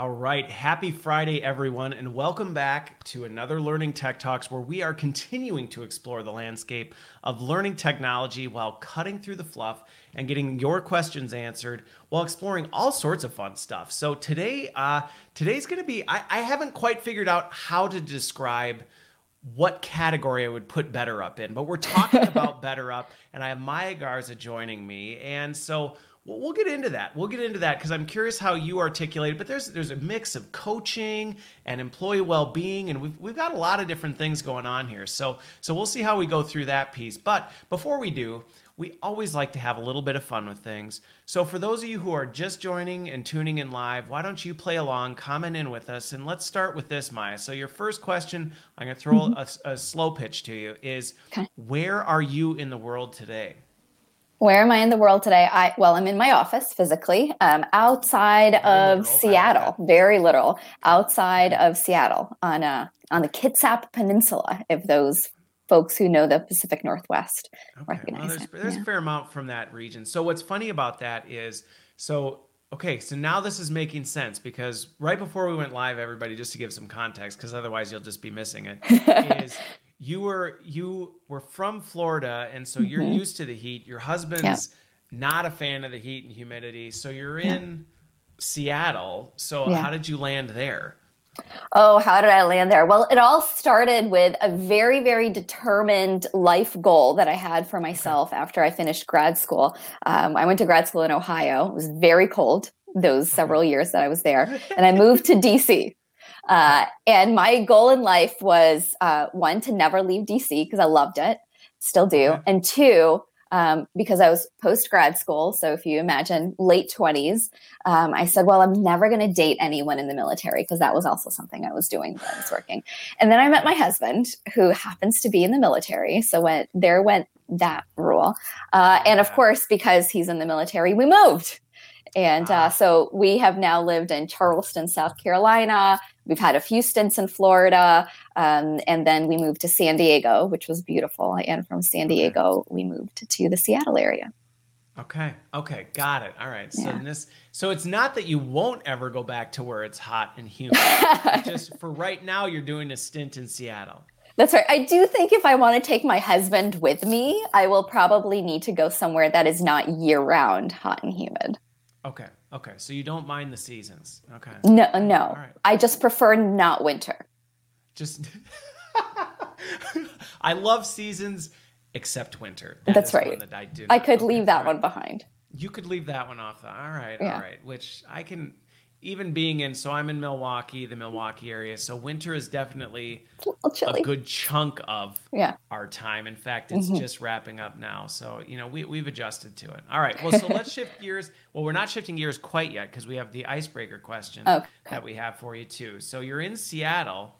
All right. Happy Friday, everyone, and welcome back to another Learning Tech Talks where we are continuing to explore the landscape of learning technology while cutting through the fluff and getting your questions answered while exploring all sorts of fun stuff. So today, uh, today's going to be, I, I haven't quite figured out how to describe what category I would put BetterUp in, but we're talking about BetterUp, and I have Maya Garza joining me. And so, we'll get into that. We'll get into that because I'm curious how you articulate it. But there's there's a mix of coaching and employee well-being, and we've we've got a lot of different things going on here. So so we'll see how we go through that piece. But before we do, we always like to have a little bit of fun with things. So for those of you who are just joining and tuning in live, why don't you play along, comment in with us, and let's start with this, Maya. So your first question, I'm going to throw mm-hmm. a, a, slow pitch to you, is okay. where are you in the world today? Where am I in the world today? I well, I'm in my office physically, um, outside of. Seattle. Very little outside of Seattle on a uh, on the Kitsap Peninsula. If those folks who know the Pacific Northwest okay. recognize well, there's, it. There's yeah. a fair amount from that region. So what's funny about that is so okay. So now this is making sense because right before we went live, everybody just to give some context, because otherwise you'll just be missing it. is you were you were from Florida, and so you're mm-hmm. used to the heat. Your husband's yeah. not a fan of the heat and humidity, so you're in Seattle. So yeah. how did you land there? Oh, how did I land there? Well, it all started with a very, very determined life goal that I had for myself after I finished grad school. Um, I went to grad school in Ohio. It was very cold those several years that I was there, and I moved to DC. Uh, and my goal in life was uh, one to never leave DC because I loved it, still do, okay. and two um, because I was post grad school. So if you imagine late twenties, um, I said, well, I'm never going to date anyone in the military because that was also something I was doing when I was working. And then I met my husband, who happens to be in the military. So when there went that rule, uh, and of course, because he's in the military, we moved. And uh, so we have now lived in Charleston, South Carolina. We've had a few stints in Florida. Um, and then we moved to San Diego, which was beautiful. And from San Diego, we moved to the Seattle area. Okay. Okay. Got it. All right. So yeah. this, so it's not that you won't ever go back to where it's hot and humid. just for right now, you're doing a stint in Seattle. That's right. I do think if I want to take my husband with me, I will probably need to go somewhere that is not year round hot and humid. Okay. Okay. So you don't mind the seasons. Okay. No, uh, no. I just prefer not winter. Just I love seasons except winter. That That's right. That I, I could leave that one behind. You could leave that one off. The, all right. Yeah. All right. Which I can even being in so i'm in milwaukee the milwaukee area so winter is definitely a, a good chunk of yeah. our time. In fact it's mm-hmm. just wrapping up now so you know we, we've adjusted to it. All right well so let's shift gears. Well we're not shifting gears quite yet because we have the icebreaker question okay. that we have for you too. So you're in seattle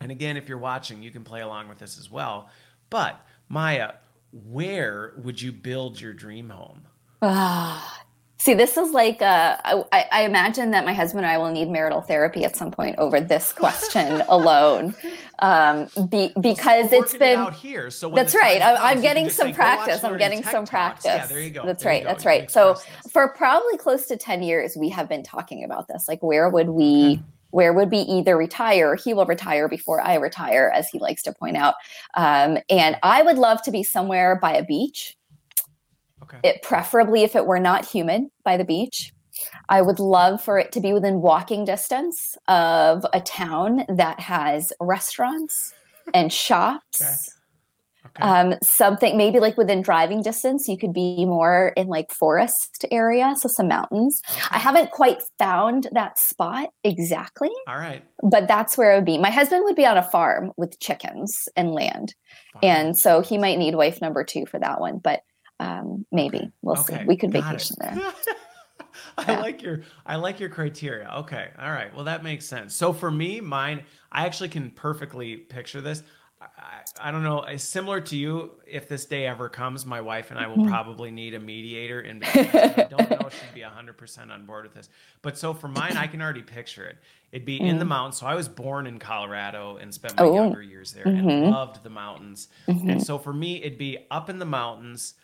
and again if you're watching you can play along with this as well. But maya where would you build your dream home? Ah See, this is like uh, I, I, imagine that my husband and I will need marital therapy at some point over this question alone, um, be, because well, it's been out here. So that's right. I, am getting some practice. I'm getting some practice. Yeah, there you go. That's there right. That's right. So for probably close to ten years, we have been talking about this. Like, where would we? Okay. Where would we either retire? He will retire before I retire, as he likes to point out. Um, and I would love to be somewhere by a beach Okay. It preferably if it were not humid by the beach. I would love for it to be within walking distance of a town that has restaurants and shops. Okay. Okay. Um, something maybe like within driving distance, you could be more in like forest area, so some mountains. I haven't quite found that spot exactly. All right, but that's where it would be. My husband would be on a farm with chickens and land, Fine. and so he might need wife number two for that one. But um, maybe we'll okay. see. We could vacation it. there. I yeah. like your I like your criteria. Okay. All right. Well, that makes sense. So for me, mine, I actually can perfectly picture this. I, I don't know. Similar to you, if this day ever comes, my wife and I will mm-hmm. probably need a mediator. And I don't know if she'd be 100% on board with this. But so for mine, I can already picture it. It'd be mm. in the mm. mountains. So I was born in Colorado and spent my oh. younger years there mm-hmm. and loved the mountains. Mm-hmm. And so for me, it'd be up in the mountains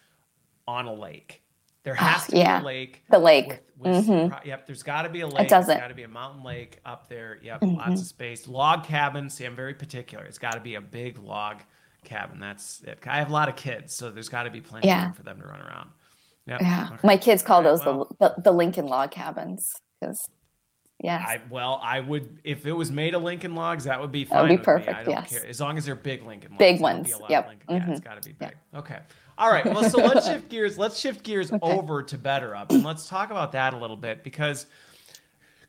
on a lake. There has Ah, to yeah. be a lake. The lake. With, with Mhm. pro- yep, there's got to be a lake. It doesn't. There's got to be a mountain lake up there. Yep, Mhm. lots of space. Log cabin. See, I'm very particular. It's got to be a big log cabin. That's it. I have a lot of kids, so there's got to be plenty of room for them to run around. Yep. Yeah. okay. My kids call those well, the, the the Lincoln log cabins because yes. I well, I would if it was made of Lincoln logs, that would be That would be with me. I perfect, don't yes. care as long as they're big Lincoln logs. Big ones, be a lot of yep, Lincoln- Yeah, it's got to be yeah. big. Okay. All right. Well, so let's shift gears. Let's shift gears over to BetterUp and let's talk about that a little bit because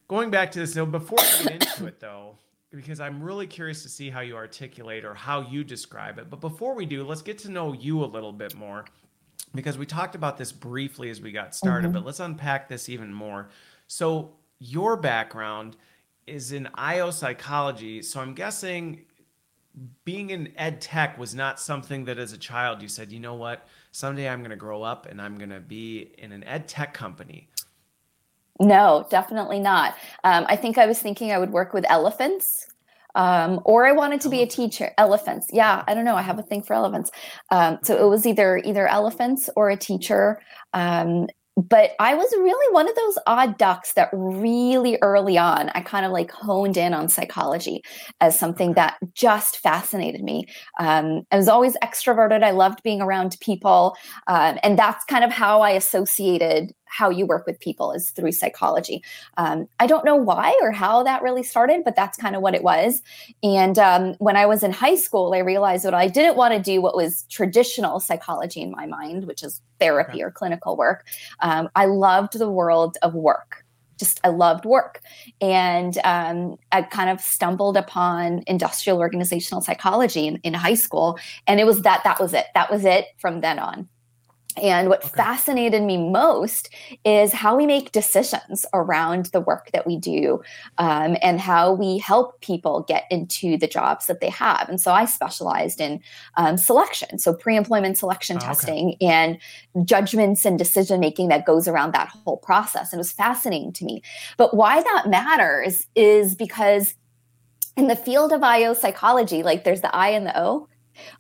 going back to this, so before we get into it though, because I'm really curious to see how you articulate or how you describe it. But before we do, let's get to know you a little bit more because we talked about this briefly as we got started, Mm-hmm. but let's unpack this even more. So, your background is in IO psychology. So, I'm guessing being in ed tech was not something that as a child you said, you know what, someday I'm going to grow up and I'm going to be in an ed tech company. No, definitely not. Um, I think I was thinking I would work with elephants. Um, or I wanted to be a teacher. Elephants. Yeah, I don't know. I have a thing for elephants. Um, so it was either either elephants or a teacher. But I was really one of those odd ducks that really early on I kind of like honed in on psychology as something that just fascinated me. Um, I was always extroverted. I loved being around people, um, and that's kind of how I associated how you work with people is through psychology. Um, I don't know why or how that really started, but that's kind of what it was. And um, when I was in high school, I realized that I didn't want to do what was traditional psychology in my mind, which is therapy Okay. or clinical work. Um, I loved the world of work. Just I loved work, and um, I kind of stumbled upon industrial organizational psychology in, in high school, and it was that that was it. That was it from then on. And what Okay. fascinated me most is how we make decisions around the work that we do um, and how we help people get into the jobs that they have. And so I specialized in um, selection, so pre employment selection Oh, okay. testing and judgments and decision making that goes around that whole process. And it was fascinating to me. But why that matters is because in the field of IO psychology, like there's the I and the O.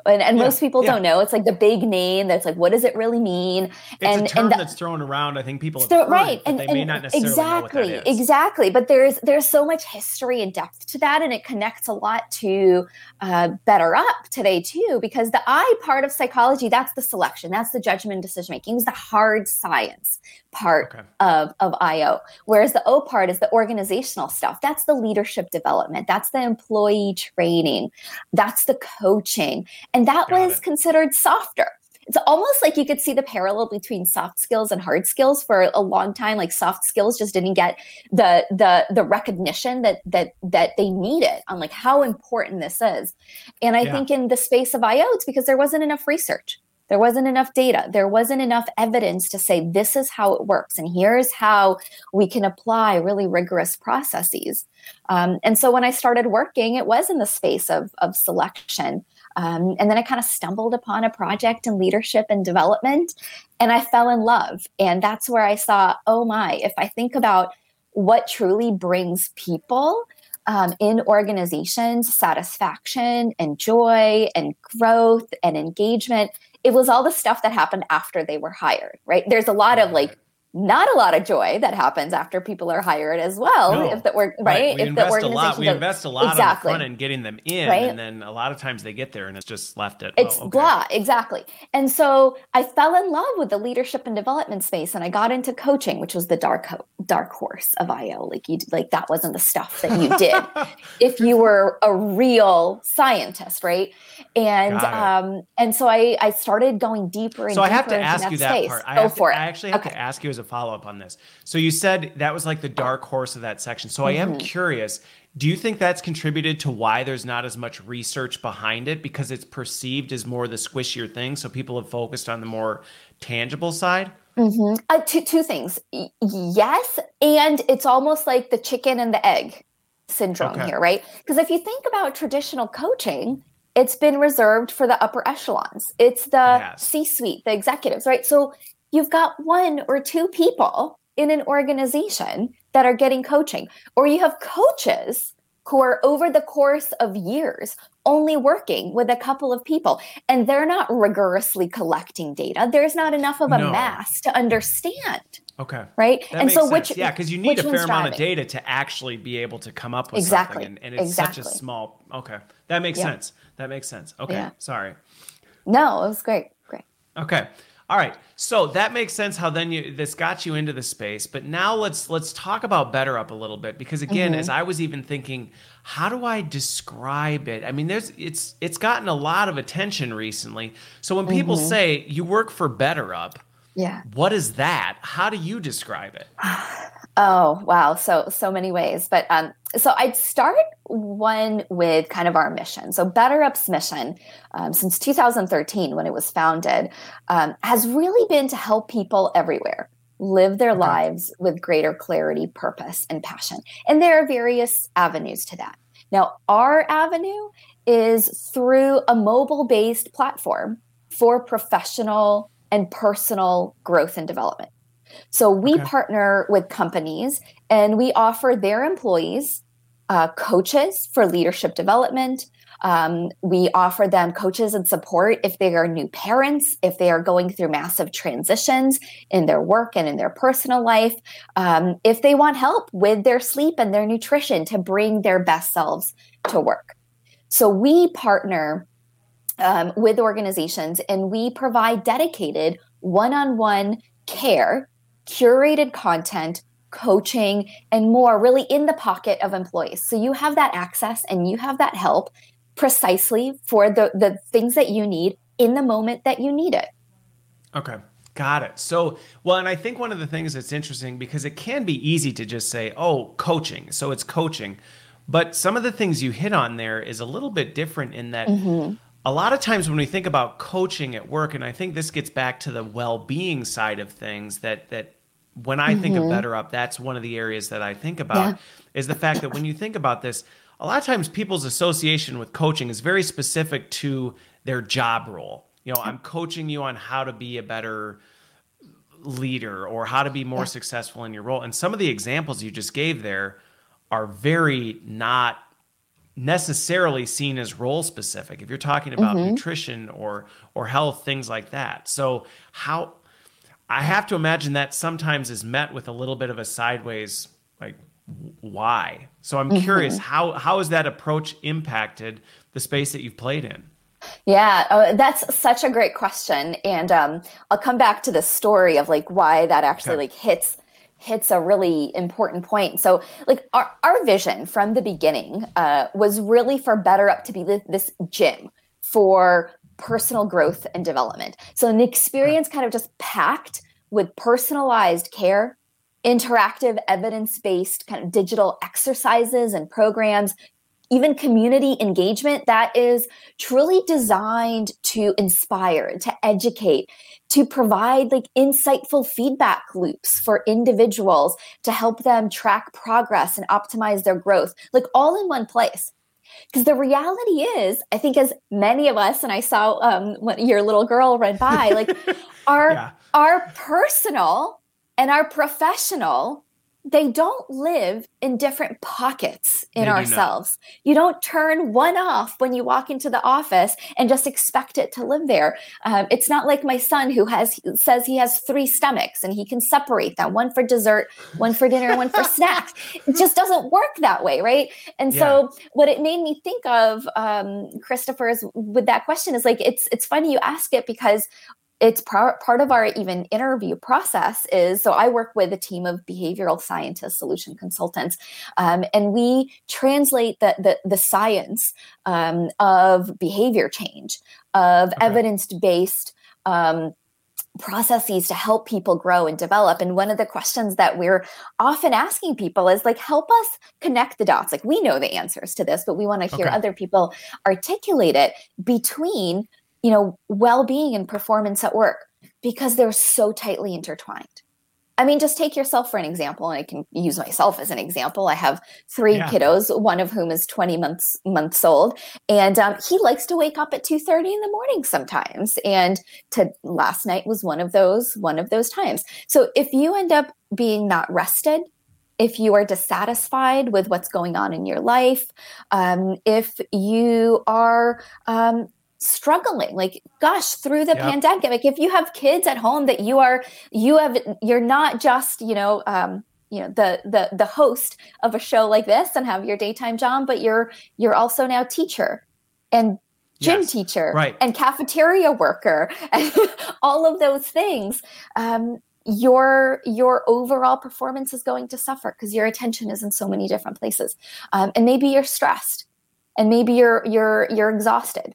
And, and Yeah, most people yeah. don't know. It's like the big name that's like, what does it really mean? It's And- a and term the- that's thrown around. I think people So- right, and, they may not necessarily exactly, know what that is. exactly. But there's there's so much history and depth to that, and it connects a lot to uh, BetterUp today too. Because the I part of psychology, that's the selection, that's the judgment, decision making, is the hard science part Okay. of of IO. Whereas the O part is the organizational stuff. That's the leadership development. That's the employee training. That's the coaching, and that Got was it. considered softer it's almost like you could see the parallel between soft skills and hard skills for a long time like soft skills just didn't get the the the recognition that that that they needed on like how important this is and i Yeah. think in the space of io it's because there wasn't enough research there wasn't enough data. There wasn't enough evidence to say this is how it works and here's how we can apply really rigorous processes. Um, and so when i started working it was in the space of of selection. Um, and then I kind of stumbled upon a project in leadership and development, and I fell in love. And that's where I saw, oh my, if I think about what truly brings people um, in organizations satisfaction and joy and growth and engagement, it was all the stuff that happened after they were hired, right? There's a lot of like, not a lot of joy that happens after people are hired as well. No. If that were right, We if the invest a lot. organization We invest a lot Exactly. on the front end getting them in, Right? and then a lot of times they get there and it's just left at. it's oh, okay. blah exactly and so i fell in love with the leadership and development space and i got into coaching which was the dark ho- dark horse of io like you like that wasn't the stuff that you did if you were a real scientist right and um and so i i started going deeper and So I have deeper to into ask that you that space. part. I go for to, it I actually have to ask you as a follow up on this. So you said that was like the dark horse of that section. So I am Mm-hmm. curious. Do you think that's contributed to why there's not as much research behind it because it's perceived as more the squishier thing? So people have focused on the more tangible side. Mhm. Uh, two, two things. Y- yes. And it's almost like the chicken and the egg syndrome Okay. here, right? Because if you think about traditional coaching, it's been reserved for the upper echelons, it's the has. C suite, the executives, right? So you've got one or two people in an organization that are getting coaching, or you have coaches who are over the course of years only working with a couple of people and they're not rigorously collecting data there's not enough of a no. mass to understand okay right that and so sense. which yeah because you need a fair amount of data to actually be able to come up with exactly. something and, and it's exactly. such a small okay that makes yeah. sense that makes sense okay yeah. sorry no it was great great okay all right. So that makes sense how then you this got you into the space. But now let's let's talk about BetterUp a little bit because again, mm-hmm. as I was even thinking, how do I describe it? I mean, there's it's it's gotten a lot of attention recently. So when people mm-hmm. say you work for BetterUp, yeah. What is that? How do you describe it? Oh, wow. So, so many ways. But um, so I'd start one with kind of our mission. So, BetterUp's mission um, since 2013, when it was founded, um, has really been to help people everywhere live their lives with greater clarity, purpose, and passion. And there are various avenues to that. Now, our avenue is through a mobile based platform for professional and personal growth and development. So we okay. partner with companies and we offer their employees uh, coaches for leadership development. Um, we offer them coaches and support if they are new parents, if they are going through massive transitions in their work and in their personal life, um, if they want help with their sleep and their nutrition to bring their best selves to work. So we partner um, with organizations and we provide dedicated one on one care curated content, coaching, and more really in the pocket of employees. So you have that access and you have that help precisely for the, the things that you need in the moment that you need it. Okay. Got it. So, well, and I think one of the things that's interesting because it can be easy to just say, oh, coaching. So it's coaching. But some of the things you hit on there is a little bit different in that mm-hmm. A lot of times when we think about coaching at work, and I think this gets back to the well being side of things, that, that when I mm-hmm. think of BetterUp that's one of the areas that I think about yeah. is the fact that when you think about this, a lot of times people's association with coaching is very specific to their job role. You know, I'm coaching you on how to be a better leader or how to be more yeah. successful in your role. And some of the examples you just gave there are very not necessarily seen as role specific. If you're talking about mm-hmm. nutrition or or health, things like that. So how I have to imagine that sometimes is met with a little bit of a sideways like why. So I'm mm-hmm. curious how how has that approach impacted the space that you've played in? Yeah, uh, that's such a great question, and um, I'll come back to the story of like why that actually okay. like hits hits a really important point. So, like our our vision from the beginning uh, was really for BetterUp to be this gym for personal growth and development. So an experience kind of just packed with personalized care, interactive, evidence based kind of digital exercises and programs, even community engagement that is truly designed to inspire, to educate, to provide like insightful feedback loops for individuals to help them track progress and optimize their growth, like all in one place. Because the reality is, I think as many of us, and I saw um, when your little girl run by, like our yeah. our personal and our professional they don't live in different pockets in ourselves. Do you don't turn one off when you walk into the office and just expect it to live there. Um, it's not like my son who has says he has three stomachs and he can separate them one for dessert, one for dinner, one for snacks. It just doesn't work that way, right? And yeah. so, what it made me think of, um, Christopher's with that question is like it's it's funny you ask it because it's part part of our even interview process is so i work with a team of behavioral scientists solution consultants um, and we translate the the, the science um, of behavior change of okay. evidence-based um, processes to help people grow and develop and one of the questions that we're often asking people is like help us connect the dots like we know the answers to this but we want to hear okay. other people articulate it between you know, well-being and performance at work because they're so tightly intertwined. I mean, just take yourself for an example, and I can use myself as an example. I have three yeah. kiddos, one of whom is 20 months months old, and um, he likes to wake up at 2:30 in the morning sometimes. And to last night was one of those one of those times. So if you end up being not rested, if you are dissatisfied with what's going on in your life, um, if you are um, struggling like gosh through the yep. pandemic if you have kids at home that you are you have you're not just you know um, you know the the the host of a show like this and have your daytime job but you're you're also now teacher and gym yes, teacher right. and cafeteria worker and all of those things um, your your overall performance is going to suffer because your attention is in so many different places um, and maybe you're stressed and maybe you're you're you're exhausted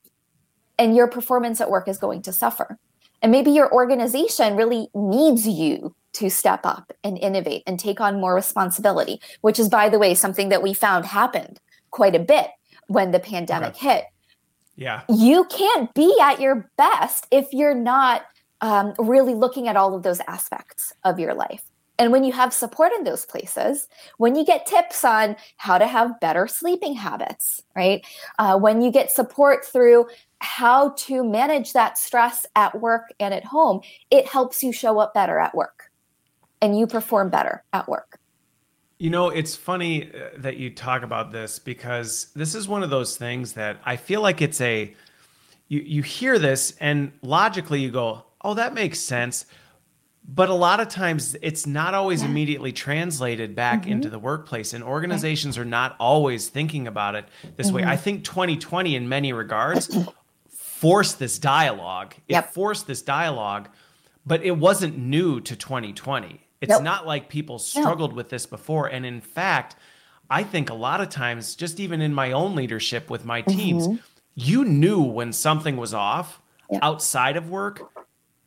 and your performance at work is going to suffer and maybe your organization really needs you to step up and innovate and take on more responsibility which is by the way something that we found happened quite a bit when the pandemic okay. hit yeah you can't be at your best if you're not um, really looking at all of those aspects of your life. And when you have support in those places, when you get tips on how to have better sleeping habits, right? Uh, when you get support through how to manage that stress at work and at home, it helps you show up better at work and you perform better at work. You know, it's funny uh, that you talk about this because this is one of those things that I feel like it's a you you hear this and logically you go, oh, that makes sense. But a lot of times it's not always yeah. immediately translated back mm-hmm. into the workplace, and organizations are not always thinking about it this mm-hmm. way. I think 2020, in many regards, forced this dialogue. It yep. forced this dialogue, but it wasn't new to 2020. It's nope. not like people struggled with this before. And in fact, I think a lot of times, just even in my own leadership with my teams, mm-hmm. you knew when something was off yep. outside of work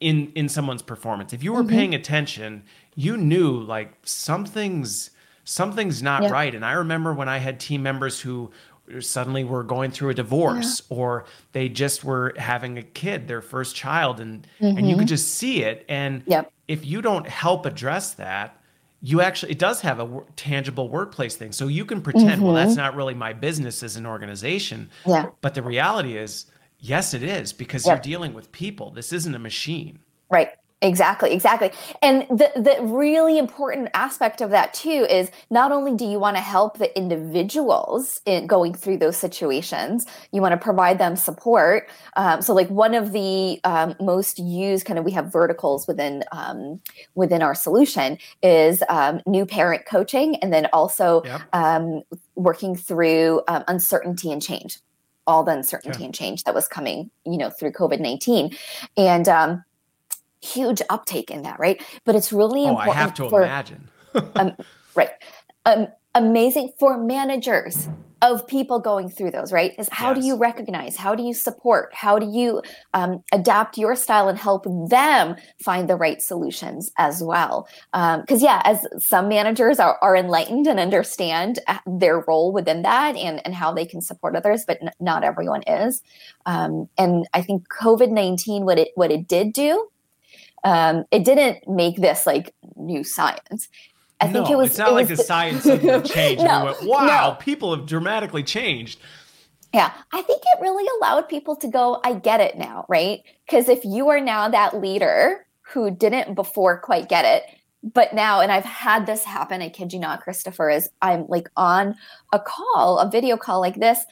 in in someone's performance. If you were mm-hmm. paying attention, you knew like something's something's not right. And I remember when I had team members who suddenly were going through a divorce yeah. or they just were having a kid, their first child and mm-hmm. and you could mm-hmm. just see it and yep. if you don't help address that, you actually it does have a w- tangible workplace thing. So you can pretend, mm-hmm. well that's not really my business as an organization. Yeah. But the reality is Yes, it is because yep. you're dealing with people. This isn't a machine. Right. Exactly, exactly. And the the really important aspect of that too is not only do you want to help the individuals in going through those situations, you want to provide them support. Um, so, like one of the um, most used kind of we have verticals within um, within our solution is um, new parent coaching, and then also yep. Um, working through um, uncertainty and change all the uncertainty and change that was coming, you know, through COVID 19. And um, huge uptake in that, right? But it's really oh, important. I have to for, imagine. um, right. Um, amazing for managers of people going through those right? Is how yes. do you recognize? How do you support? How do you um, adapt your style and help them find the right solutions as well? Because um, yeah as some managers are, are enlightened and understand uh, their role within that and, and how they can support others but n- not everyone is. Um, and i think covid-19 what it what it did do um, it didn't make this like new science I no, think it was. It's not it like was, the science changed. no, went, wow, no. people have dramatically changed. Yeah, I think it really allowed people to go, I get it now, right? Because if you are now that leader who didn't before quite get it, but now, and I've had this happen, I kid you not, Christopher, is I'm like on a call, a video call like this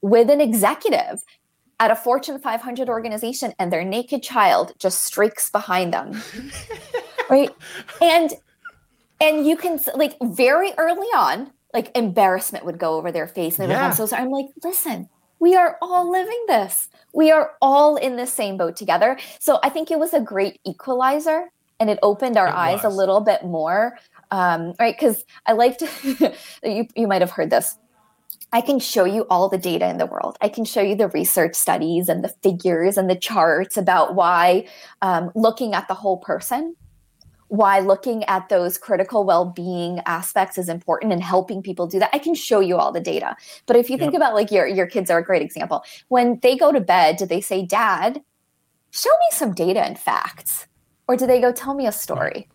with an executive at a Fortune 500 organization, and their naked child just streaks behind them. right. And and you can like very early on like embarrassment would go over their face and yeah. i'm so sorry i'm like listen we are all living this we are all in the same boat together so i think it was a great equalizer and it opened our it eyes was. a little bit more um, right because i like to you, you might have heard this I can show you all the data in the world. I can show you the research studies and the figures and the charts about why um, looking at the whole person why looking at those critical well-being aspects is important and helping people do that. I can show you all the data. But if you think about like your your kids are a great example. When they go to bed do they say dad show me some data and facts or do they go tell me a story?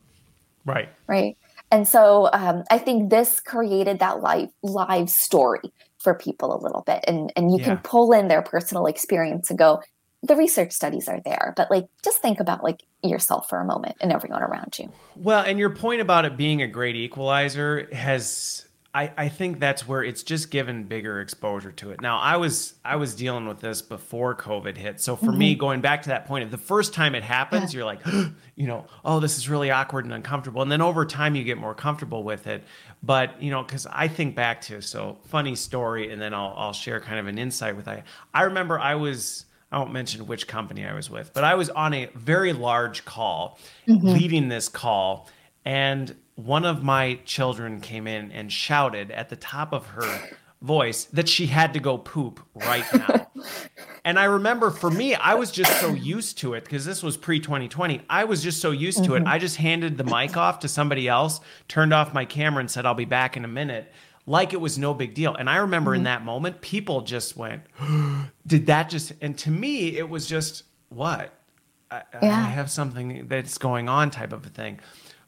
Right. Right? And so um, i think this created that live live story for people a little bit. And and you yeah. can pull in their personal experience and go the research studies are there, but like just think about like yourself for a moment and everyone around you. Well, and your point about it being a great equalizer has I, I think that's where it's just given bigger exposure to it. Now, I was I was dealing with this before COVID hit. So for mm-hmm. me, going back to that point of the first time it happens, yeah. you're like, you know, oh, this is really awkward and uncomfortable. And then over time you get more comfortable with it. But, you know, because I think back to so funny story, and then I'll I'll share kind of an insight with I. I remember I was I won't mention which company I was with, but I was on a very large call, mm-hmm. leading this call, and one of my children came in and shouted at the top of her voice that she had to go poop right now. and I remember for me, I was just so used to it because this was pre 2020. I was just so used to mm-hmm. it. I just handed the mic off to somebody else, turned off my camera, and said, I'll be back in a minute. Like it was no big deal. And I remember mm-hmm. in that moment, people just went, Did that just, and to me, it was just, what? I, yeah. I have something that's going on type of a thing.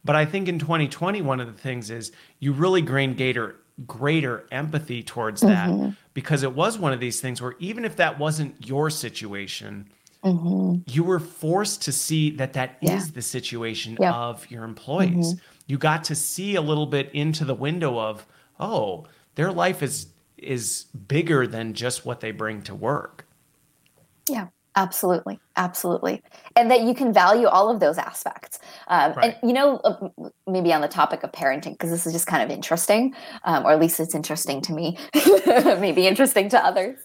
But I think in 2020, one of the things is you really gain greater greater empathy towards that mm-hmm. because it was one of these things where even if that wasn't your situation, mm-hmm. you were forced to see that that yeah. is the situation yep. of your employees. Mm-hmm. You got to see a little bit into the window of, oh, their life is is bigger than just what they bring to work. Yeah, absolutely. Absolutely. And that you can value all of those aspects. Um, right. And, you know, uh, maybe on the topic of parenting, because this is just kind of interesting, um, or at least it's interesting to me, maybe interesting to others.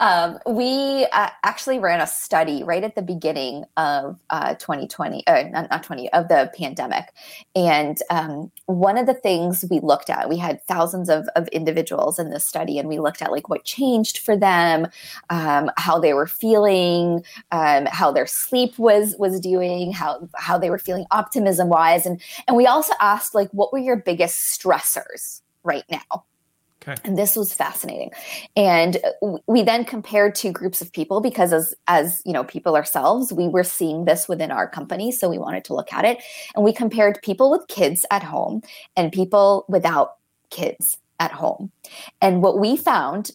Um, we uh, actually ran a study right at the beginning of uh, 2020, uh, not, not 20, of the pandemic. And um, one of the things we looked at, we had thousands of, of individuals in this study, and we looked at like what changed for them, um, how they were feeling um, how their sleep was was doing, how how they were feeling optimism wise, and and we also asked like what were your biggest stressors right now. Okay. And this was fascinating. And we then compared two groups of people because as as you know, people ourselves, we were seeing this within our company, so we wanted to look at it. And we compared people with kids at home and people without kids at home. And what we found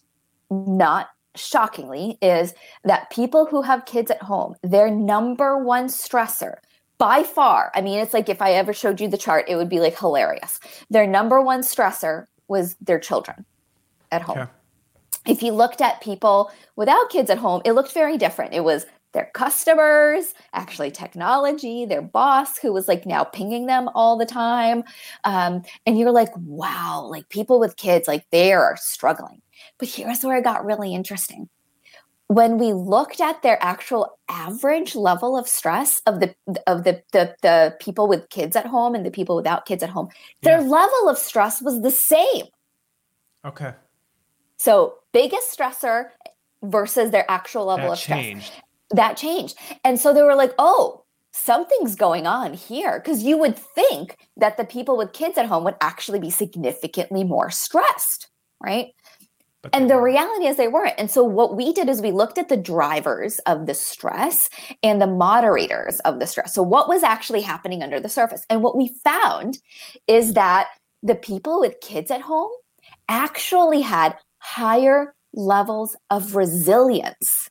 not shockingly, is that people who have kids at home, their number one stressor by far, I mean, it's like if I ever showed you the chart, it would be like hilarious. Their number one stressor was their children at home. Okay. If you looked at people without kids at home, it looked very different. It was their customers, actually technology, their boss who was like now pinging them all the time. Um, and you're like, wow, like people with kids, like they are struggling. But here's where it got really interesting. When we looked at their actual average level of stress of the of the the, the people with kids at home and the people without kids at home, their yeah. level of stress was the same. Okay. So biggest stressor versus their actual level that of stress. That changed. And so they were like, oh, something's going on here. Because you would think that the people with kids at home would actually be significantly more stressed, right? And the reality is they weren't. And so what we did is we looked at the drivers of the stress and the moderators of the stress. So what was actually happening under the surface? And what we found is that the people with kids at home actually had higher levels of resilience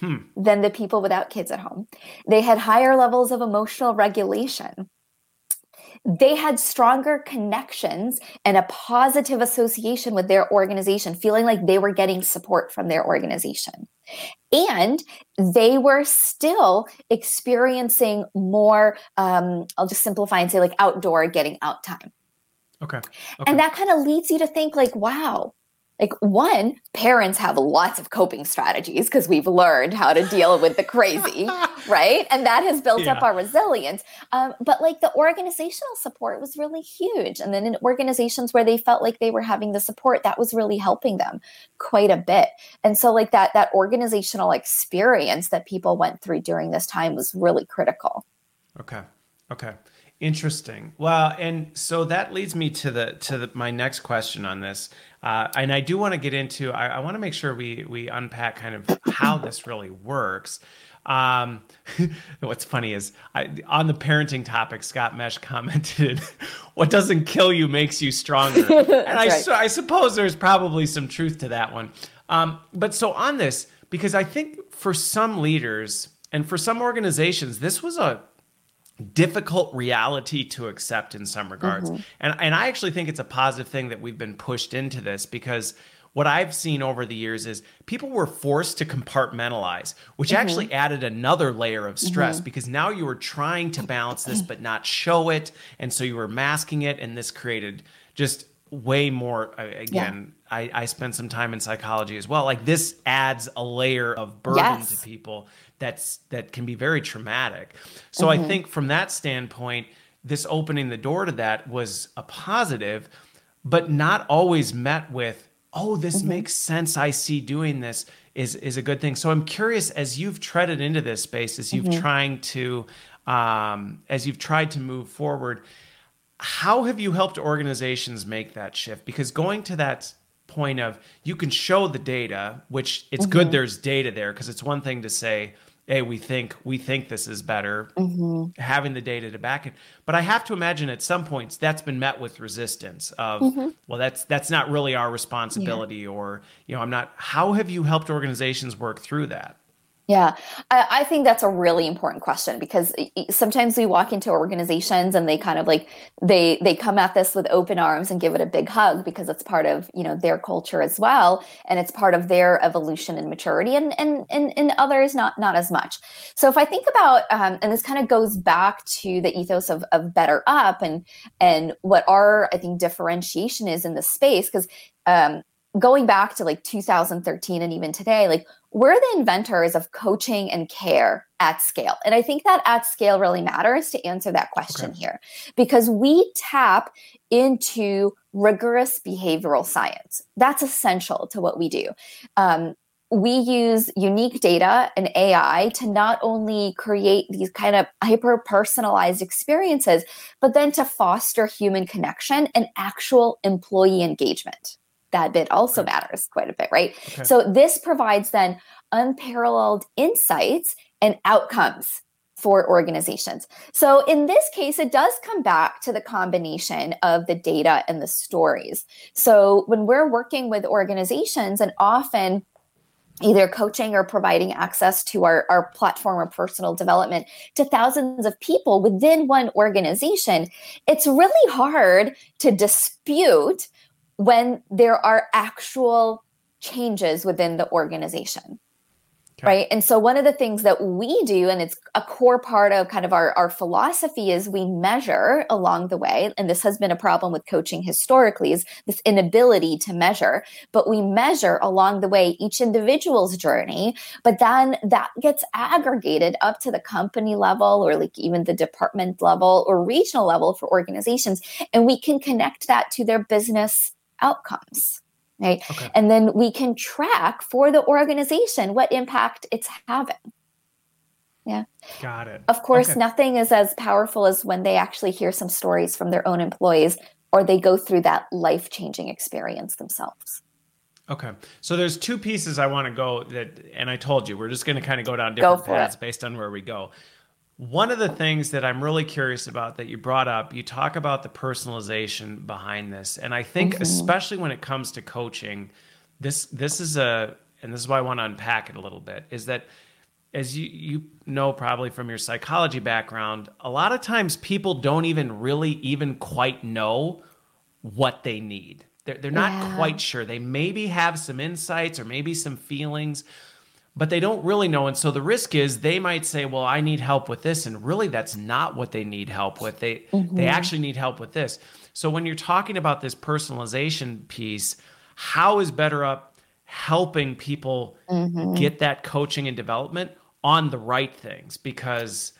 hmm. than the people without kids at home. They had higher levels of emotional regulation they had stronger connections and a positive association with their organization, feeling like they were getting support from their organization. And they were still experiencing more, um, I'll just simplify and say like outdoor getting out time. Okay. okay. And that kind of leads you to think like, wow, like one parents have lots of coping strategies because we've learned how to deal with the crazy right? And that has built yeah. up our resilience. Um, but like the organizational support was really huge. And then in organizations where they felt like they were having the support that was really helping them quite a bit. And so like that that organizational experience that people went through during this time was really critical. Okay. Okay Interesting. Well, and so that leads me to the to the, my next question on this, uh, and I do want to get into. I, I want to make sure we we unpack kind of how this really works. Um, what's funny is I, on the parenting topic, Scott Mesh commented, "What doesn't kill you makes you stronger," and I, right. I suppose there's probably some truth to that one. Um, but so on this, because I think for some leaders and for some organizations, this was a difficult reality to accept in some regards. Mm-hmm. And and I actually think it's a positive thing that we've been pushed into this because what I've seen over the years is people were forced to compartmentalize, which mm-hmm. actually added another layer of stress mm-hmm. because now you were trying to balance this but not show it. And so you were masking it, and this created just way more again yeah. I, I spent some time in psychology as well like this adds a layer of burden yes. to people that's that can be very traumatic so mm-hmm. i think from that standpoint this opening the door to that was a positive but not always met with oh, this mm-hmm. makes sense. I see doing this is is a good thing. So I'm curious as you've treaded into this space, as you've mm-hmm. trying to um, as you've tried to move forward, how have you helped organizations make that shift? Because going to that point of you can show the data, which it's mm-hmm. good there's data there, because it's one thing to say, hey we think we think this is better mm-hmm. having the data to back it but i have to imagine at some points that's been met with resistance of mm-hmm. well that's that's not really our responsibility yeah. or you know i'm not how have you helped organizations work through that yeah, I, I, think that's a really important question because sometimes we walk into organizations and they kind of like they they come at this with open arms and give it a big hug because it's part of you know their culture as well and it's part of their evolution and maturity and and and, and others not not as much. So if I think about um, and this kind of goes back to the ethos of of BetterUp and and what our I think differentiation is in the space because um, going back to like 2013 and even today, like we're the inventors of coaching and care at scale. And I think that at scale really matters to answer that question okay. here because we tap into rigorous behavioral science. That's essential to what we do. Um, we use unique data and AI to not only create these kind of hyper personalized experiences, but then to foster human connection and actual employee engagement that bit also matters quite a bit, right? Okay. So this provides then unparalleled insights and outcomes for organizations. So in this case, it does come back to the combination of the data and the stories. So when we're working with organizations and often either coaching or providing access to our, our platform or personal development to thousands of people within one organization, it's really hard to dispute when there are actual changes within the organization. Okay. Right. And so one of the things that we do, and it's a core part of kind of our, our philosophy, is we measure along the way. And this has been a problem with coaching historically, is this inability to measure. But we measure along the way each individual's journey, but then that gets aggregated up to the company level or like even the department level or regional level for organizations. And we can connect that to their business outcomes right okay. and then we can track for the organization what impact it's having yeah got it of course okay. nothing is as powerful as when they actually hear some stories from their own employees or they go through that life-changing experience themselves Okay. So there's two pieces I want to go that and I told you we're just going to kind of go down different go paths it. based on where we go. One of the things that I'm really curious about that you brought up, you talk about the personalization behind this. And I think mm-hmm. especially when it comes to coaching, this this is a and this is why I want to unpack it a little bit, is that as you you know probably from your psychology background, a lot of times people don't even really even quite know what they need. They're, they're not yeah. quite sure. They maybe have some insights or maybe some feelings, but they don't really know. And so the risk is they might say, well, I need help with this. And really that's not what they need help with. They mm-hmm. they actually need help with this. So when you're talking about this personalization piece, how is BetterUp helping people mm-hmm. get that coaching and development on the right things? Because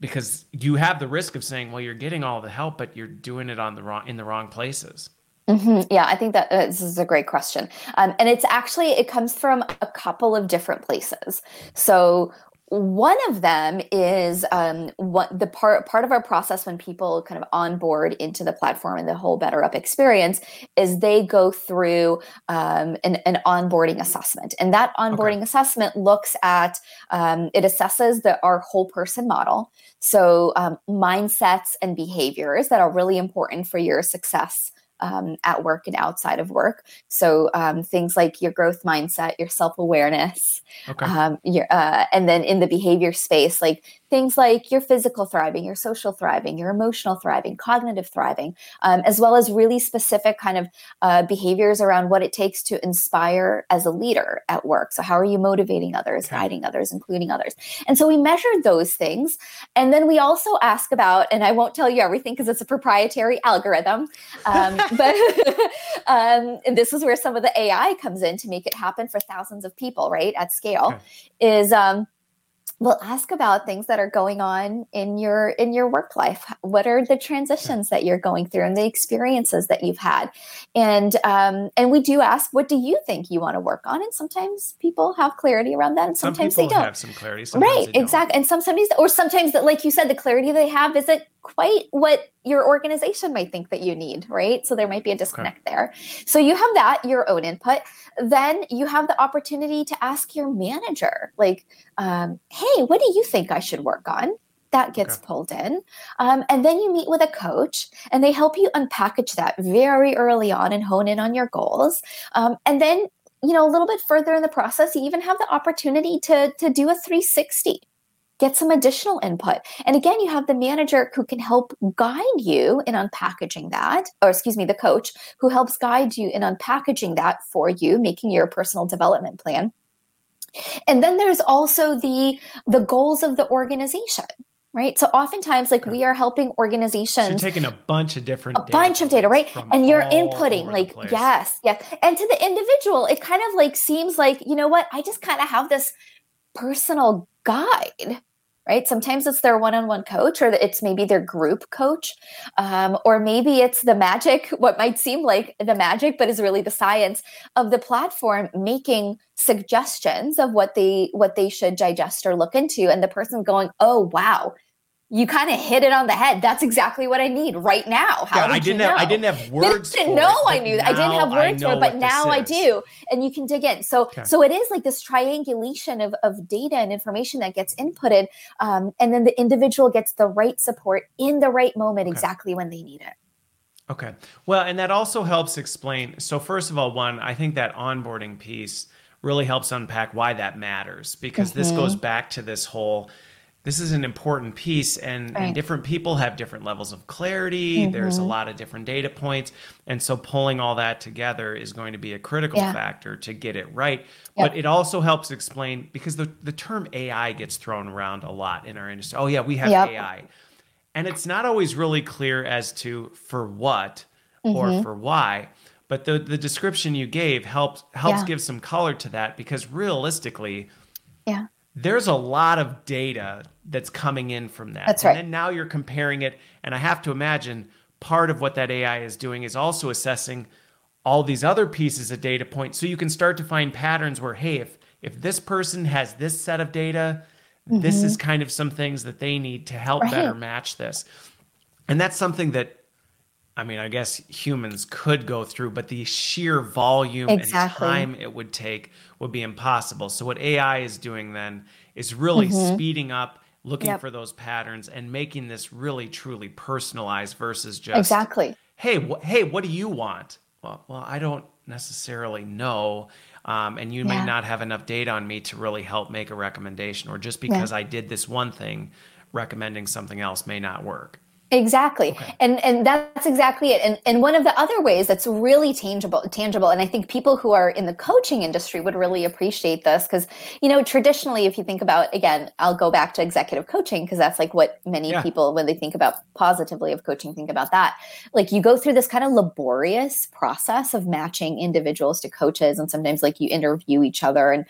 because you have the risk of saying, well, you're getting all the help, but you're doing it on the wrong in the wrong places. Mm-hmm. Yeah, I think that uh, this is a great question. Um, and it's actually, it comes from a couple of different places. So, one of them is um, what the part part of our process when people kind of onboard into the platform and the whole BetterUp experience is they go through um, an, an, onboarding assessment, and that onboarding okay. assessment looks at um, it assesses the our whole person model, so um, mindsets and behaviors that are really important for your success um, at work and outside of work. So um, things like your growth mindset, your self awareness, okay. Um, your, uh, and then in the behavior space, like things like your physical thriving, your social thriving, your emotional thriving, cognitive thriving, um, as well as really specific kind of uh, behaviors around what it takes to inspire as a leader at work. So, how are you motivating others, okay. guiding others, including others? And so we measured those things. And then we also ask about, and I won't tell you everything because it's a proprietary algorithm, um, but um, and this is where some of the AI comes in to make it happen for thousands of people, right, at scale, okay. is um, we'll ask about things that are going on in your in your work life. What are the transitions that you're going through and the experiences that you've had? And um, and we do ask what do you think you want to work on? And sometimes people have clarity around that and sometimes some they don't. have some clarity right exactly and sometimes or sometimes that like you said the clarity they have isn't quite what your organization might think that you need, right? So there might be a disconnect okay. there. So you have that, your own input. Then you have the opportunity to ask your manager, like, um, hey, what do you think I should work on? That gets okay. pulled in. Um, and then you meet with a coach and they help you unpackage that very early on and hone in on your goals. Um, and then you know a little bit further in the process you even have the opportunity to to do a 360 get some additional input. And again, you have the manager who can help guide you in unpackaging that, or excuse me, the coach who helps guide you in unpackaging that for you, making your personal development plan. And then there's also the the goals of the organization right? So oftentimes like we are helping organizations so taking a bunch of different a bunch of data right? and you're inputting like yes yes. And to the individual it kind of like seems like you know what? I just kind of have this personal guide right? Sometimes it's their one on one coach, or it's maybe their group coach, um, or maybe it's the magic, what might seem like the magic, but is really the science of the platform making suggestions of what they what they should digest or look into and the person going oh wow you kind of hit it on the head. That's exactly what I need right now. How yeah, did I didn't you know? have I didn't have words. Didn't know I knew that. I didn't have words for it, but now I do. And you can dig in. So okay. so it is like this triangulation of, of data and information that gets inputted. Um, and then the individual gets the right support in the right moment, okay. exactly when they need it. Okay. Well, and that also helps explain. So first of all, one, I think that onboarding piece really helps unpack why that matters because mm-hmm. this goes back to this whole this is an important piece and, right. and, different people have different levels of clarity mm-hmm. there's a mm-hmm. lot of different data points and so pulling all that together is going to be a critical yeah. factor to get it right but it also helps explain because the, the term ai gets thrown around a lot in our industry oh yeah we have yep. ai and it's not always really clear as to for what mm-hmm. or for why but the, the description you gave helps helps yeah. give some color to that because realistically yeah there's a lot of data that's coming in from that. That's right. And then now you're comparing it. And I have to imagine part of what that AI is doing is also assessing all these other pieces of data points. So you can start to find patterns where, hey, if if this person has this set of data, mm-hmm. this is kind of some things that they need to help right. better match this. And that's something that I mean, I guess humans could go through, but the sheer volume exactly. and time it would take would be impossible. So what AI is doing then is really mm-hmm. speeding up, looking yep. for those patterns and making this really truly personalized versus just Exactly. Hey, wh- hey, what do you want? Well, well, I don't necessarily know. Um, and you yeah. may not have enough data on me to really help make a recommendation, or just because yeah. I did this one thing, recommending something else may not work. Exactly. Okay. And and that's exactly it. And and one of the other ways that's really tangible tangible and I think people who are in the coaching industry would really appreciate this cuz you know traditionally if you think about again I'll go back to executive coaching because that's like what many yeah. people when they think about positively of coaching think about that. Like you go through this kind of laborious process of matching individuals to coaches and sometimes like you interview each other and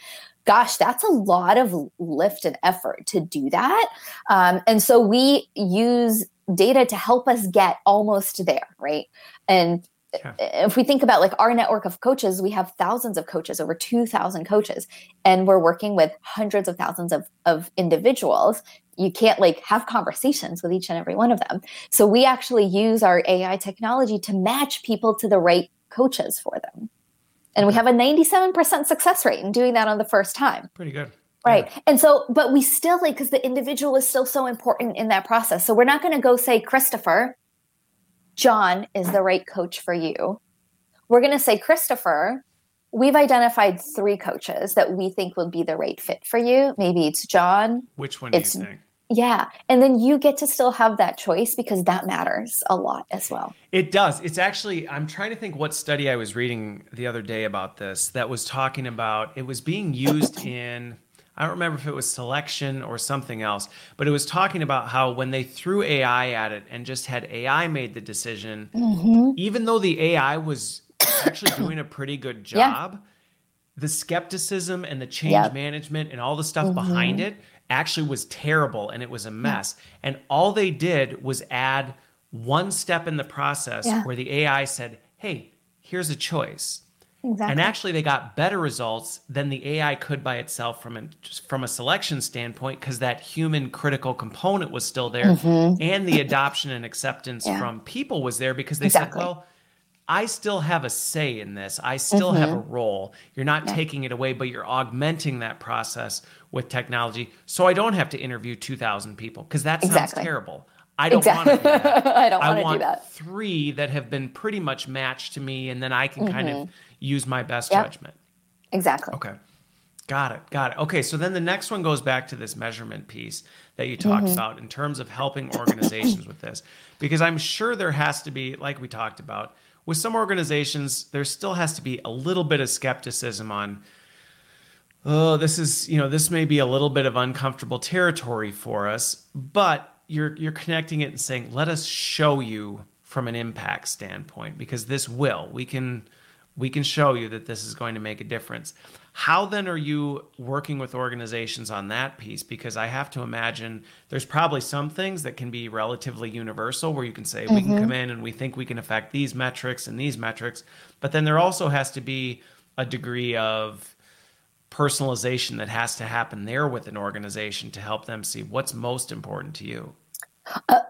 gosh, that's a lot of lift and effort to do that. Um, and so we use data to help us get almost there, right? And yeah. if we think about like our network of coaches, we have thousands of coaches, over 2,000 coaches, and we're working with hundreds of thousands of, of individuals. You can't like have conversations with each and every one of them. So we actually use our AI technology to match people to the right coaches for them. And we have a 97% success rate in doing that on the first time. Pretty good. Right. Yeah. And so, but we still like, because the individual is still so important in that process. So we're not going to go say, Christopher, John is the right coach for you. We're going to say, Christopher, we've identified three coaches that we think will be the right fit for you. Maybe it's John. Which one do it's, you think? Yeah. And then you get to still have that choice because that matters a lot as well. It does. It's actually, I'm trying to think what study I was reading the other day about this that was talking about it was being used in, I don't remember if it was selection or something else, but it was talking about how when they threw AI at it and just had AI made the decision, mm-hmm. even though the AI was actually doing a pretty good job, yeah. the skepticism and the change yep. management and all the stuff mm-hmm. behind it actually was terrible and it was a mess. Yeah. And all they did was add one step in the process yeah. where the AI said, hey, here's a choice. Exactly. And actually, they got better results than the AI could by itself from a, from a selection standpoint because that human critical component was still there, mm-hmm. and the adoption and acceptance yeah. from people was there because they exactly. said, "Well, I still have a say in this. I still mm-hmm. have a role. You're not yeah. taking it away, but you're augmenting that process with technology. So I don't have to interview 2,000 people because that sounds exactly. terrible. I don't exactly. want to do that. I don't want to do that. Three that have been pretty much matched to me, and then I can mm-hmm. kind of mm-hmm. use my best yep. judgment. Exactly. Okay. Got it. Got it. Okay. So then the next one goes back to this measurement piece that you talked mm-hmm. about in terms of helping organizations with this, because I'm sure there has to be, like we talked about, with some organizations, there still has to be a little bit of skepticism on, oh, this is, you know, this may be a little bit of uncomfortable territory for us, but you're you're connecting it and saying, let us show you from an impact standpoint, because this will. We can we can show you that this is going to make a difference. How then are you working with organizations on that piece? Because I have to imagine there's probably some things that can be relatively universal where you can say, mm-hmm. we can mm-hmm. come in and we think we can affect these metrics and these metrics. But then there also has to be a degree of personalization that has to happen there with an organization to help them see what's most important to you. Uh,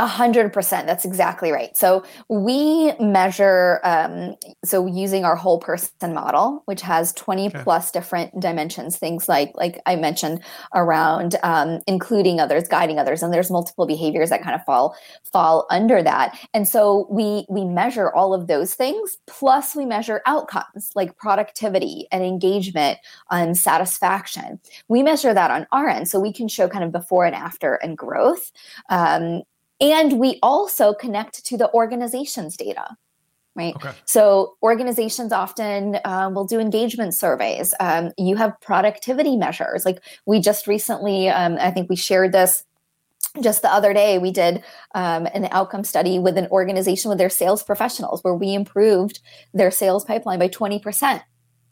a hundred percent. That's exactly right. So we measure, um, so using our whole person model, which has 20 okay. plus different dimensions, things like, like I mentioned around, um, including others, guiding others, and there's multiple behaviors that kind of fall, fall under that. And so we, we measure all of those things. Plus we measure outcomes like productivity and engagement and satisfaction. We measure that on our end. So we can show kind of before and after and growth. Um, and we also connect to the organization's data right? Okay. So organizations often um, will do engagement surveys. Um, you have productivity measures. Like we just recently, um, I think we shared this just the other day. We did um, an outcome study with an organization with their sales professionals, where we improved their sales pipeline by twenty percent.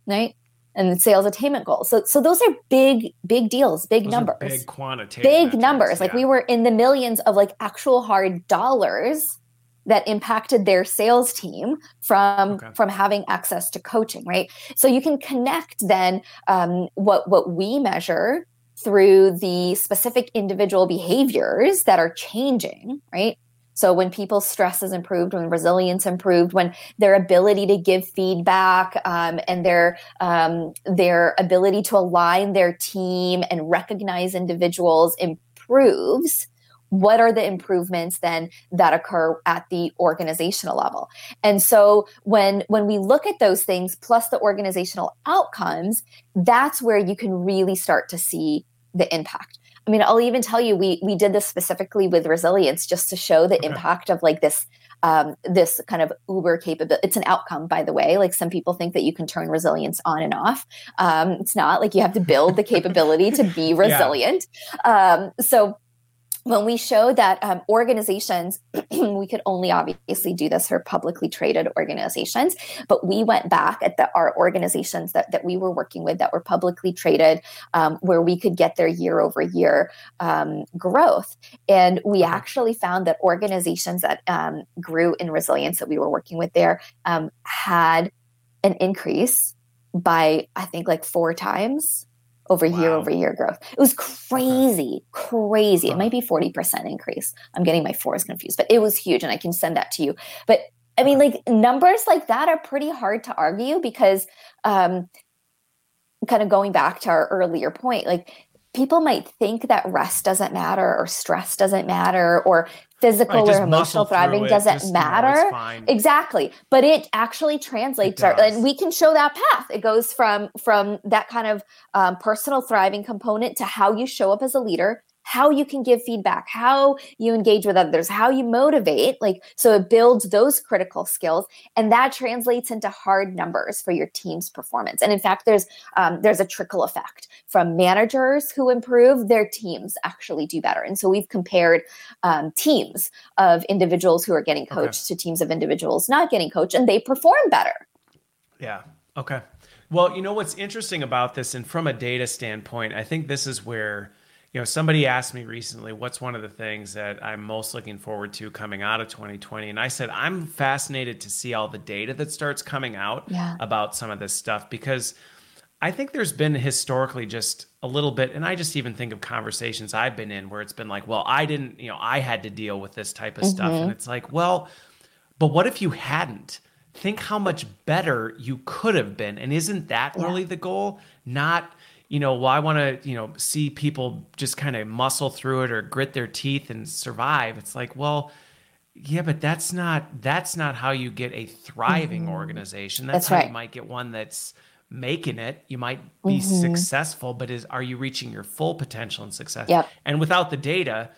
Right and sales attainment goals. So, so those are big, big deals, big those numbers, big quantitative, big metrics, numbers. Like we were in the millions of like actual hard dollars that impacted their sales team from okay. from having access to coaching, right? So you can connect then um, what what we measure through the specific individual behaviors that are changing, right? So when people's stress is improved, when resilience improved, when their ability to give feedback um, and their um, their ability to align their team and recognize individuals improves, what are the improvements then that occur at the organizational level? And so when when we look at those things plus the organizational outcomes that's where you can really start to see the impact I mean, I'll even tell you we we did this specifically with resilience just to show the okay. impact of like this um, this kind of uber capability. It's an outcome, by the way. Like some people think that you can turn resilience on and off. Um, it's not like you have to build the capability to be resilient. Yeah. Um, so when we show that um, organizations, we could only obviously do this for publicly traded organizations, but we went back at the, our organizations that, that we were working with that were publicly traded, um, where we could get their year over year um, growth. And we actually found that organizations that um, grew in resilience that we were working with there um, had an increase by, I think, like four times over wow. year over year growth. It was crazy, crazy. It might be 40% increase. I'm getting my fours confused, but it was huge and I can send that to you. But I mean, like numbers like that are pretty hard to argue because um kind of going back to our earlier point, like people might think that rest doesn't matter or stress doesn't matter or physical Right, or emotional thriving it, doesn't just, you know, it's matter fine. exactly. But it actually translates our, and we can show that path. It goes from from that kind of um, personal thriving component to how you show up as a leader how you can give feedback how you engage with others how you motivate like so it builds those critical skills and that translates into hard numbers for your team's performance and in fact there's um, there's a trickle effect from managers who improve their teams actually do better and so we've compared um, teams of individuals who are getting Okay. coached to teams of individuals not getting coached and they perform better Yeah. Okay. Well, you know what's interesting about this, and from a data standpoint, I think this is where, you know, somebody asked me recently, what's one of the things that I'm most looking forward to coming out of 2020? And I said, I'm fascinated to see all the data that starts coming out Yeah. about some of this stuff because I think there's been historically just a little bit, and I just even think of conversations I've been in where it's been like, well, I didn't, you know, I had to deal with this type of stuff. Mm-hmm. And it's like, well, but what if you hadn't? Think how much better you could have been. And isn't that really the goal? Not, you know, well, I want to, you know, see people just kind of muscle through it or grit their teeth and survive. It's like, well, yeah, but that's not that's not how you get a thriving organization. That's, That's how right. you might get one that's making it. You might be successful, but is are you reaching your full potential and success? Yep. And without the data,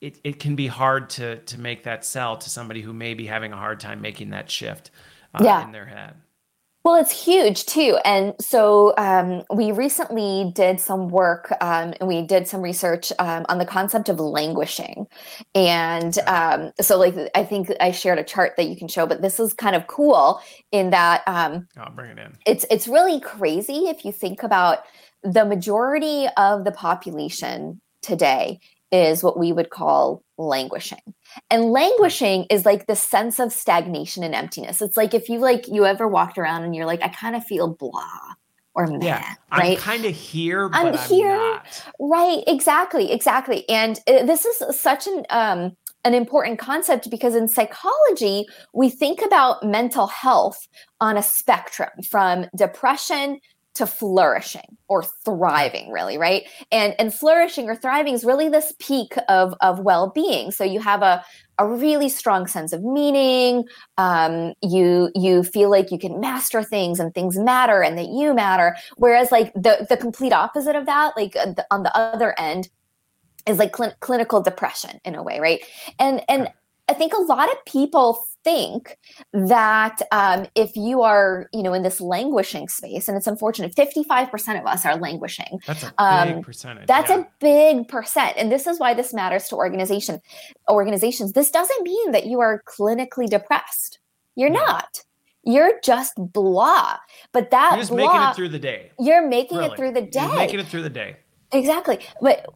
it, it can be hard to to make that sell to somebody who may be having a hard time making that shift uh, Yeah. in their head. Well, it's huge too. And so um, we recently did some work um, and we did some research um, on the concept of languishing. And um, so, like, I think I shared a chart that you can show, but this is kind of cool in that um, I'll bring it in. it's it's really crazy if you think about the majority of the population today is what we would call languishing and languishing is like the sense of stagnation and emptiness it's like if you like you ever walked around and you're like i kind of feel blah or meh Yeah, I'm kind of here, but I'm I'm, here. not. Right, exactly, exactly. And uh, this is such an um, an important concept because in psychology, we think about mental health on a spectrum from depression to flourishing or thriving really right? And and flourishing or thriving is really this peak of of well-being. So you have a a really strong sense of meaning um, you you feel like you can master things and things matter and that you matter. Whereas like the the complete opposite of that like on the other end is like clin- clinical depression in a way right? And and i think a lot of people think that um, if you are you know in this languishing space and it's unfortunate 55% of us are languishing That's a big Um, percentage. that's yeah. a big percent. And this is why this matters to organization organizations. This doesn't mean that you are clinically depressed. You're No. not. You're just blah. But that You're just blah, making it through the day. you're making Really. it through the You're day. making it through the day. Exactly. But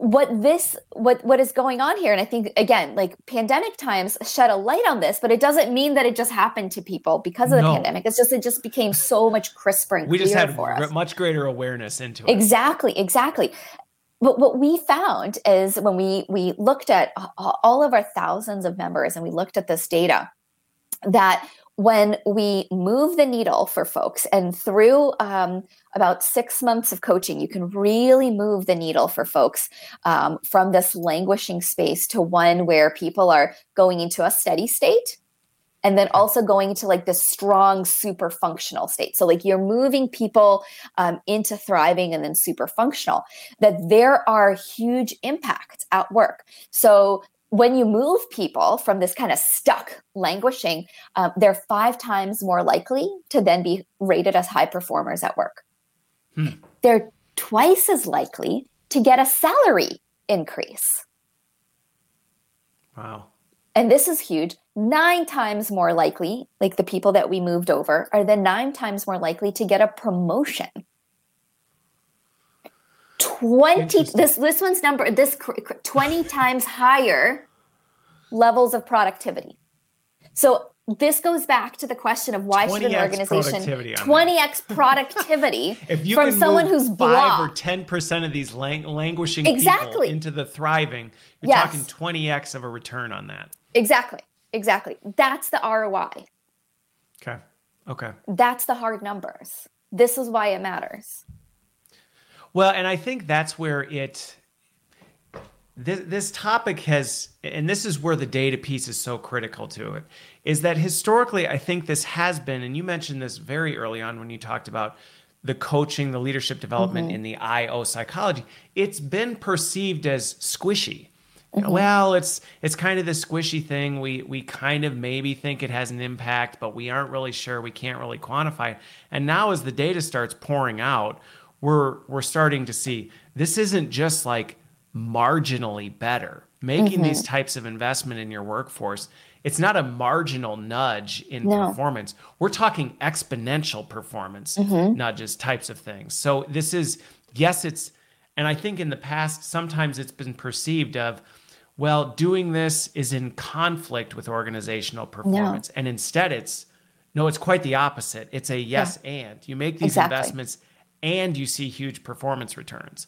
what this what what is going on here and i think again like pandemic times shed a light on this but it doesn't mean that it just happened to people because of the No. pandemic it's just it just became so much crisper and We just had much greater awareness into it. Exactly, exactly. But what we found is when we we looked at all of our thousands of members and we looked at this data, that when we move the needle for folks and through um, about six months of coaching, you can really move the needle for folks um, from this languishing space to one where people are going into a steady state and then also going into like this strong super functional state. So like you're moving people um, into thriving and then super functional that there are huge impacts at work. So when you move people from this kind of stuck languishing um, they're five times more likely to then be rated as high performers at work Hmm. they're twice as likely to get a salary increase Wow. and this is huge nine times more likely like the people that we moved over are then nine times more likely to get a promotion 20 this this one's number this cr- cr- 20 times higher levels of productivity so this goes back to the question of why should an organization productivity 20x productivity If you from can someone who's five or ten percent of these lang- languishing people Exactly. into the thriving, you're Yes. talking twenty x of a return on that. exactly exactly that's the roi Okay. Okay. that's the hard numbers this is why it matters Well, and I think that's where it this, this topic has and this is where the data piece is so critical to it is that historically i think this has been and you mentioned this very early on when you talked about the coaching the leadership development mm-hmm. in the io psychology it's been perceived as squishy mm-hmm. well it's it's kind of the squishy thing we we kind of maybe think it has an impact but we aren't really sure we can't really quantify it and now as the data starts pouring out we're we're starting to see this isn't just like marginally better. Making mm-hmm. these types of investment in your workforce, it's not a marginal nudge in no. performance. We're talking exponential performance mm-hmm. nudges types of things. So this is yes, it's and I think in the past sometimes it's been perceived of well, doing this is in conflict with organizational performance. No. And instead it's no, it's quite the opposite. It's a yes yeah. and. You make these exactly. investments and you see huge performance returns.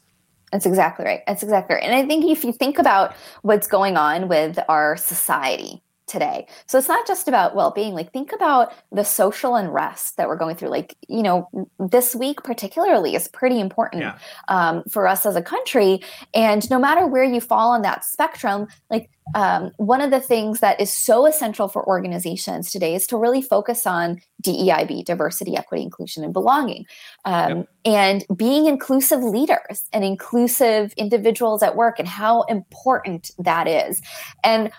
That's exactly right. That's exactly right. And I think if you think about what's going on with our society today, so it's not just about well being, like, think about the social unrest that we're going through. Like, you know, this week particularly is pretty important yeah. um, for us as a country. And no matter where you fall on that spectrum, like, um, one of the things that is so essential for organizations today is to really focus on DEIB, diversity, equity, inclusion, and belonging, um, yep. and being inclusive leaders and inclusive individuals at work, and how important that is. And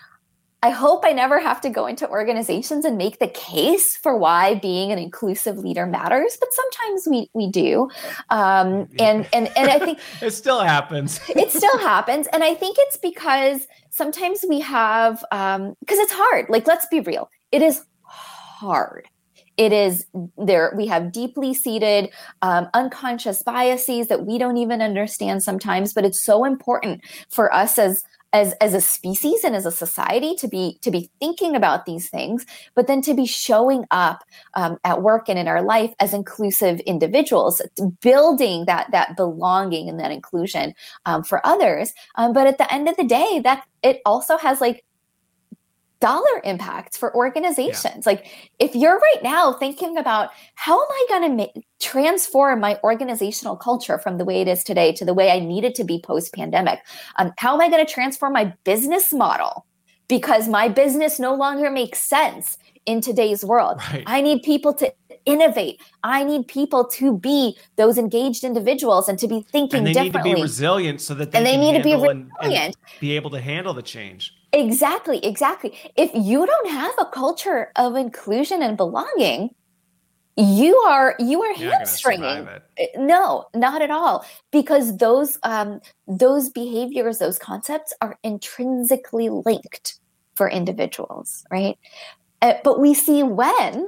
I hope I never have to go into organizations and make the case for why being an inclusive leader matters, but sometimes we we do, um, and and and I think it still happens. it still happens, and I think it's because sometimes we have because um, it's hard. Like let's be real, it is hard it is there we have deeply seated um, unconscious biases that we don't even understand sometimes but it's so important for us as as as a species and as a society to be to be thinking about these things but then to be showing up um, at work and in our life as inclusive individuals building that that belonging and that inclusion um, for others. Um, but at the end of the day that it also has like dollar impacts for organizations. Yeah. Like if you're right now thinking about how am I going to ma- transform my organizational culture from the way it is today to the way I need it to be post pandemic, um, how am I going to transform my business model because my business no longer makes sense in today's world. Right. I need people to innovate. I need people to be those engaged individuals and to be thinking and they differently. need to be resilient so that they and they need to be resilient. And, and be able to handle the change. Exactly, exactly. If you don't have a culture of inclusion and belonging, you are you are hamstringing. Eh, no, not at all, because those um, those behaviors, those concepts are intrinsically linked for individuals, right? Uh, but we see when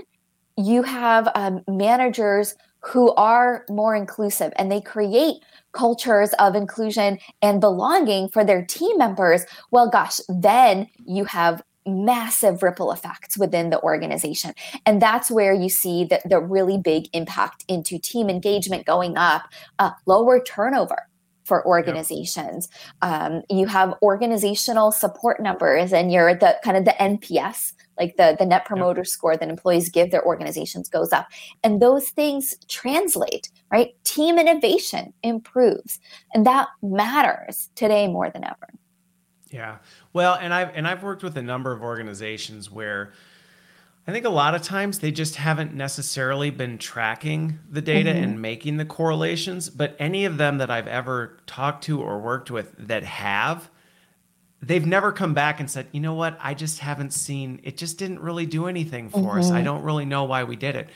you have um, managers who are more inclusive and they create cultures of inclusion and belonging for their team members, well, gosh, then you have massive ripple effects within the organization. And that's where you see the, the really big impact into team engagement going up, uh, lower turnover for organizations. Um, you have organizational support numbers and you're the kind of the NPS like the the net promoter yep. score that employees give their organizations goes up. And those things translate right? Team innovation improves. And that matters today more than ever. Yeah. Well and i've and i've worked with a number of organizations where I think a lot of times they just haven't necessarily been tracking the data mm-hmm. and making the correlations, but any of them that I've ever talked to or worked with that have, they've never come back and said, you know what, I just haven't seen it, just didn't really do anything for mm-hmm. us. I mm-hmm. don't really know why we did it.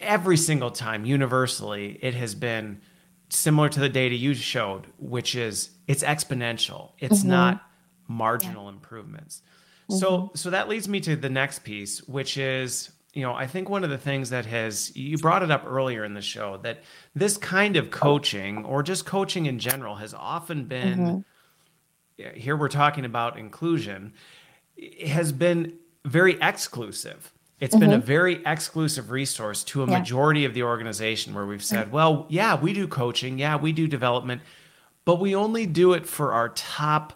Every single time, universally, it has been similar to the data you showed, which is it's exponential, it's mm-hmm. not marginal yeah. improvements. Mm-hmm. So, so that leads me to the next piece, which is you know, I think one of the things that has, you brought it up earlier in the show, that this kind of coaching or just coaching in general has often been mm-hmm here we're talking about inclusion, has been very exclusive. It's mm-hmm. been a mm-hmm. very exclusive resource to a yeah. majority of the organization where we've said, well, yeah, we do coaching, yeah, we do development, but we only do it for our top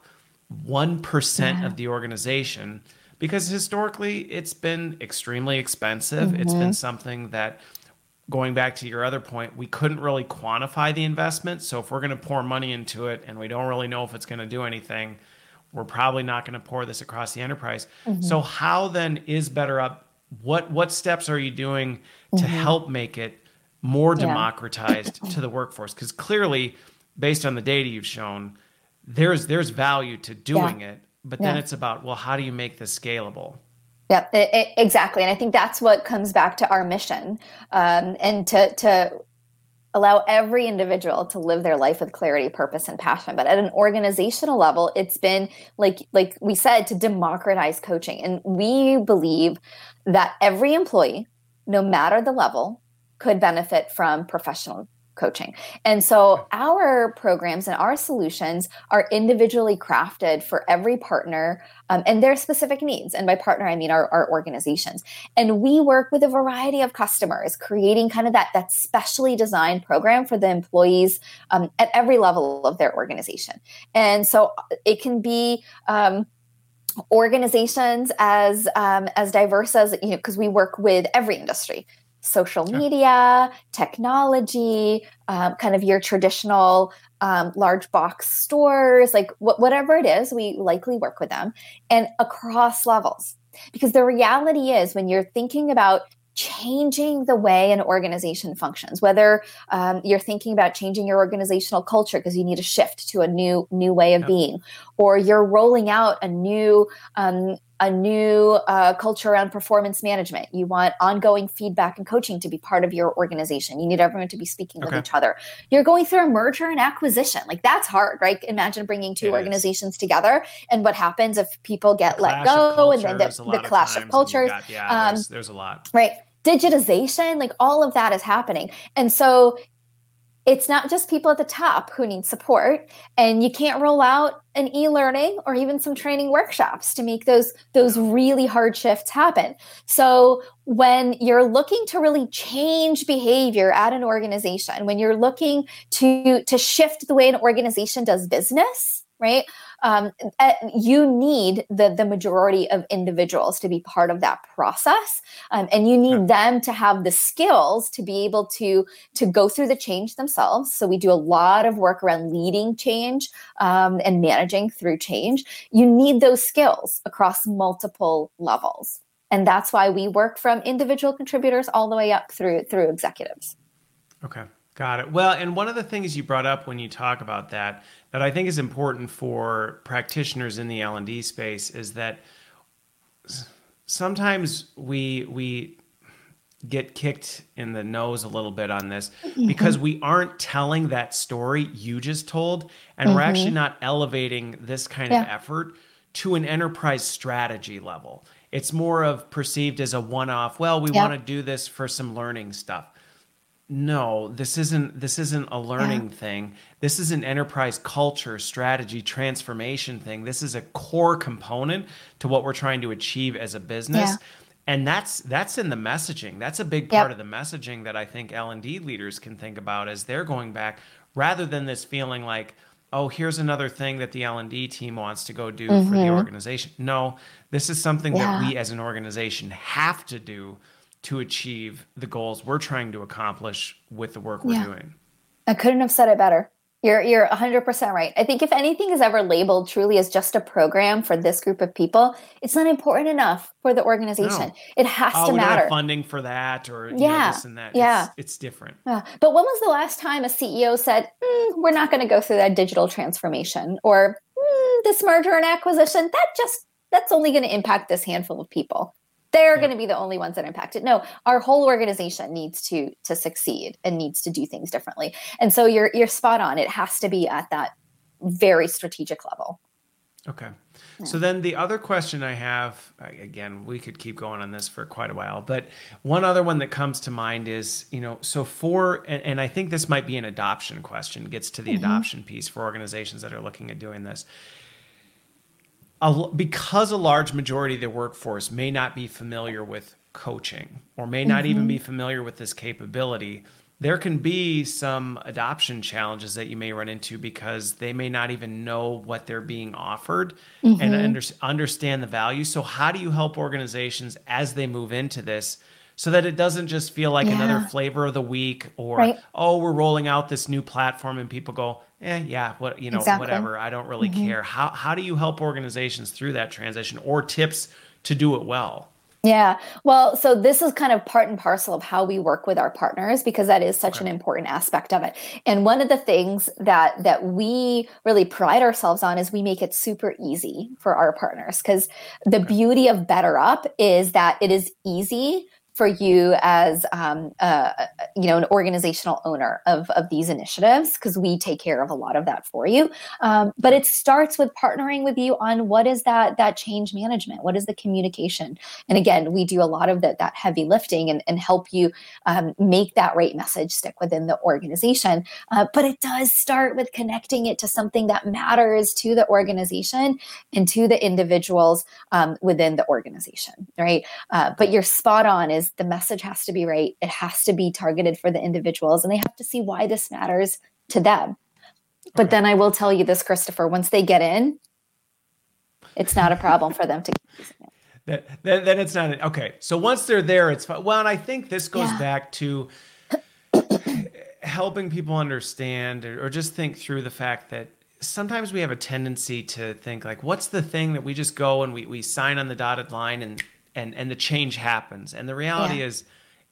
1% yeah. of the organization because historically it's been extremely expensive. Mm-hmm. It's been mm-hmm. something that going back to your other point, we couldn't really quantify the investment. So if we're going to pour money into it and we don't really know if it's going to do anything, we're probably not going to pour this across the enterprise. Mm-hmm. So how then is BetterUp? What what steps are you doing to mm-hmm. help make it more democratized yeah. to the workforce? Because clearly, based on the data you've shown, there's there's value to doing yeah. it, but then it's about well, how do you make this scalable? Yeah, exactly, and I think that's what comes back to our mission, um, and to to allow every individual to live their life with clarity purpose and passion but at an organizational level it's been like like we said to democratize coaching and we believe that every employee no matter the level could benefit from professional coaching. And so our programs and our solutions are individually crafted for every partner um, and their specific needs. And by partner, I mean our, our organizations. And we work with a variety of customers, creating kind of that, that specially designed program for the employees um, at every level of their organization. And so it can be, um, organizations as um, as diverse as you know because we work with every industry social media, technology, um, kind of your traditional um, large box stores, like wh- whatever it is, we likely work with them and across levels. Because the reality is, when you're thinking about changing the way an organization functions whether um, you're thinking about changing your organizational culture because you need a shift to a new new way of being or you're rolling out a new um, a new uh, culture around performance management. You want ongoing feedback and coaching to be part of your organization. You need everyone to be speaking okay. with each other. You're going through a merger and acquisition. Like that's hard, right? Imagine bringing two it organizations is. together and what happens if people get let go and then the, the clash of cultures. Got, yeah, um, there's, there's a lot. Right digitization like all of that is happening and so it's not just people at the top who need support and you can't roll out an e-learning or even some training workshops to make those those really hard shifts happen. So when you're looking to really change behavior at an organization when you're looking to to shift the way an organization does business right um, uh, you need the the majority of individuals to be part of that process um, and you need them to have the skills to be able to to go through the change themselves. So we do a lot of work around leading change um, and managing through change. You need those skills across multiple levels. And that's why we work from individual contributors all the way up through through executives. Okay Got it. Well, and one of the things you brought up when you talk about that that I think is important for practitioners in the L&D space is that sometimes we we get kicked in the nose a little bit on this mm-hmm. because we aren't telling that story you just told and mm-hmm. we're actually not elevating this kind yeah. of effort to an enterprise strategy level. It's more of perceived as a one-off, well, we want to do this for some learning stuff no this isn't this isn't a learning yeah. thing this is an enterprise culture strategy transformation thing this is a core component to what we're trying to achieve as a business yeah. and that's that's in the messaging that's a big part yep. of the messaging that i think l&d leaders can think about as they're going back rather than this feeling like oh here's another thing that the l&d team wants to go do mm-hmm. for the mm-hmm. organization no this is something yeah. that we as an organization have to do to achieve the goals we're trying to accomplish with the work we're yeah. doing. I couldn't have said it better. You're you're 100% right. I think if anything is ever labeled truly as just a program for this group of people, it's not important enough for the organization. No. It has oh, to matter. funding for that or yeah, know, this and that. Yeah. It's, it's different. Yeah. But when was the last time a CEO said, mm, "We're not going to go through that digital transformation," or mm, "This merger and acquisition that just that's only going to impact this handful of people." They're yeah. going to be the only ones that impact it no our whole organization needs to to succeed and needs to do things differently and so you're you're spot on it has to be at that very strategic level okay yeah. so then the other question i have again we could keep going on this for quite a while but one other one that comes to mind is you know so for and, and i think this might be an adoption question gets to the mm-hmm. adoption piece for organizations that are looking at doing this a, because a large majority of the workforce may not be familiar with coaching or may not mm-hmm. even be familiar with this capability, there can be some adoption challenges that you may run into because they may not even know what they're being offered mm-hmm. and under, understand the value. So, how do you help organizations as they move into this so that it doesn't just feel like yeah. another flavor of the week or right. oh we're rolling out this new platform and people go eh, yeah what you know exactly. whatever i don't really mm-hmm. care how how do you help organizations through that transition or tips to do it well yeah. Well, so this is kind of part and parcel of how we work with our partners because that is such okay. an important aspect of it. And one of the things that that we really pride ourselves on is we make it super easy for our partners because the okay. beauty of BetterUp is that it is easy for you as um, uh, you know an organizational owner of, of these initiatives because we take care of a lot of that for you. Um, but it starts with partnering with you on what is that that change management? What is the communication? And again we do a lot of that that heavy lifting and, and help you um, make that right message stick within the organization. Uh, but it does start with connecting it to something that matters to the organization and to the individuals um, within the organization right? Uh, but you're spot on is the message has to be right. It has to be targeted for the individuals, and they have to see why this matters to them. But okay. then I will tell you this, Christopher, once they get in, it's not a problem for them to That, then, then it's not okay. So once they're there, it's fine. Well, and I think this goes yeah. back to helping people understand or, or just think through the fact that sometimes we have a tendency to think like, what's the thing that we just go and we, we sign on the dotted line and and and the change happens and the reality yeah. is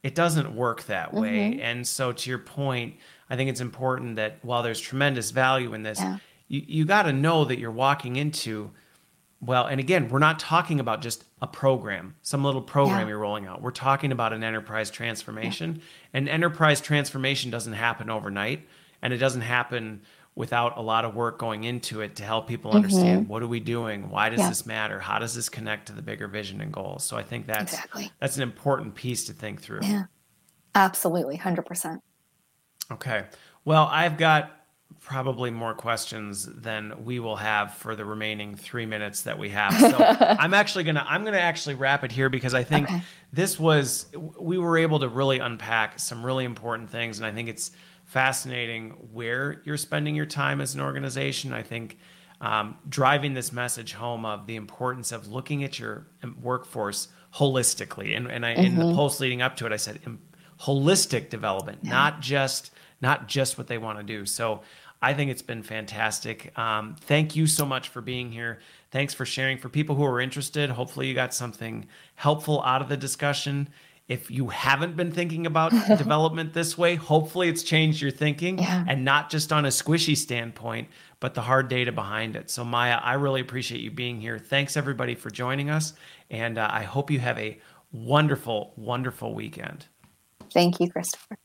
it doesn't work that way mm-hmm. and so to your point i think it's important that while there's tremendous value in this yeah. you, you got to know that you're walking into well and again we're not talking about just a program some little program yeah. you're rolling out we're talking about an enterprise transformation and enterprise transformation doesn't happen overnight and it doesn't happen without a lot of work going into it to help people understand mm-hmm. what are we doing? Why does yeah. this matter? How does this connect to the bigger vision and goals? So i think that's exactly. that's an important piece to think through. Yeah. Absolutely. 100% okay. Well i've got probably more questions than we will have for the remaining three minutes that we have. So i'm actually gonna i'm gonna actually wrap it here because i think okay. this was we were able to really unpack some really important things and i think it's fascinating where you're spending your time as an organization. I think um, driving this message home of the importance of looking at your workforce holistically. And, and I, mm-hmm. in the mm-hmm. post leading up to it, I said holistic development, yeah. not just not just what they want to do. So I think it's been fantastic. Um, thank you so much for being here. Thanks for sharing. For people who are interested, hopefully you got something helpful out of the discussion if you haven't been thinking about development this way, hopefully it's changed your thinking yeah. and not just on a squishy standpoint, but the hard data behind it. So, Maya, I really appreciate you being here. Thanks, everybody, for joining us. And uh, I hope you have a wonderful, wonderful weekend. Thank you, Christopher.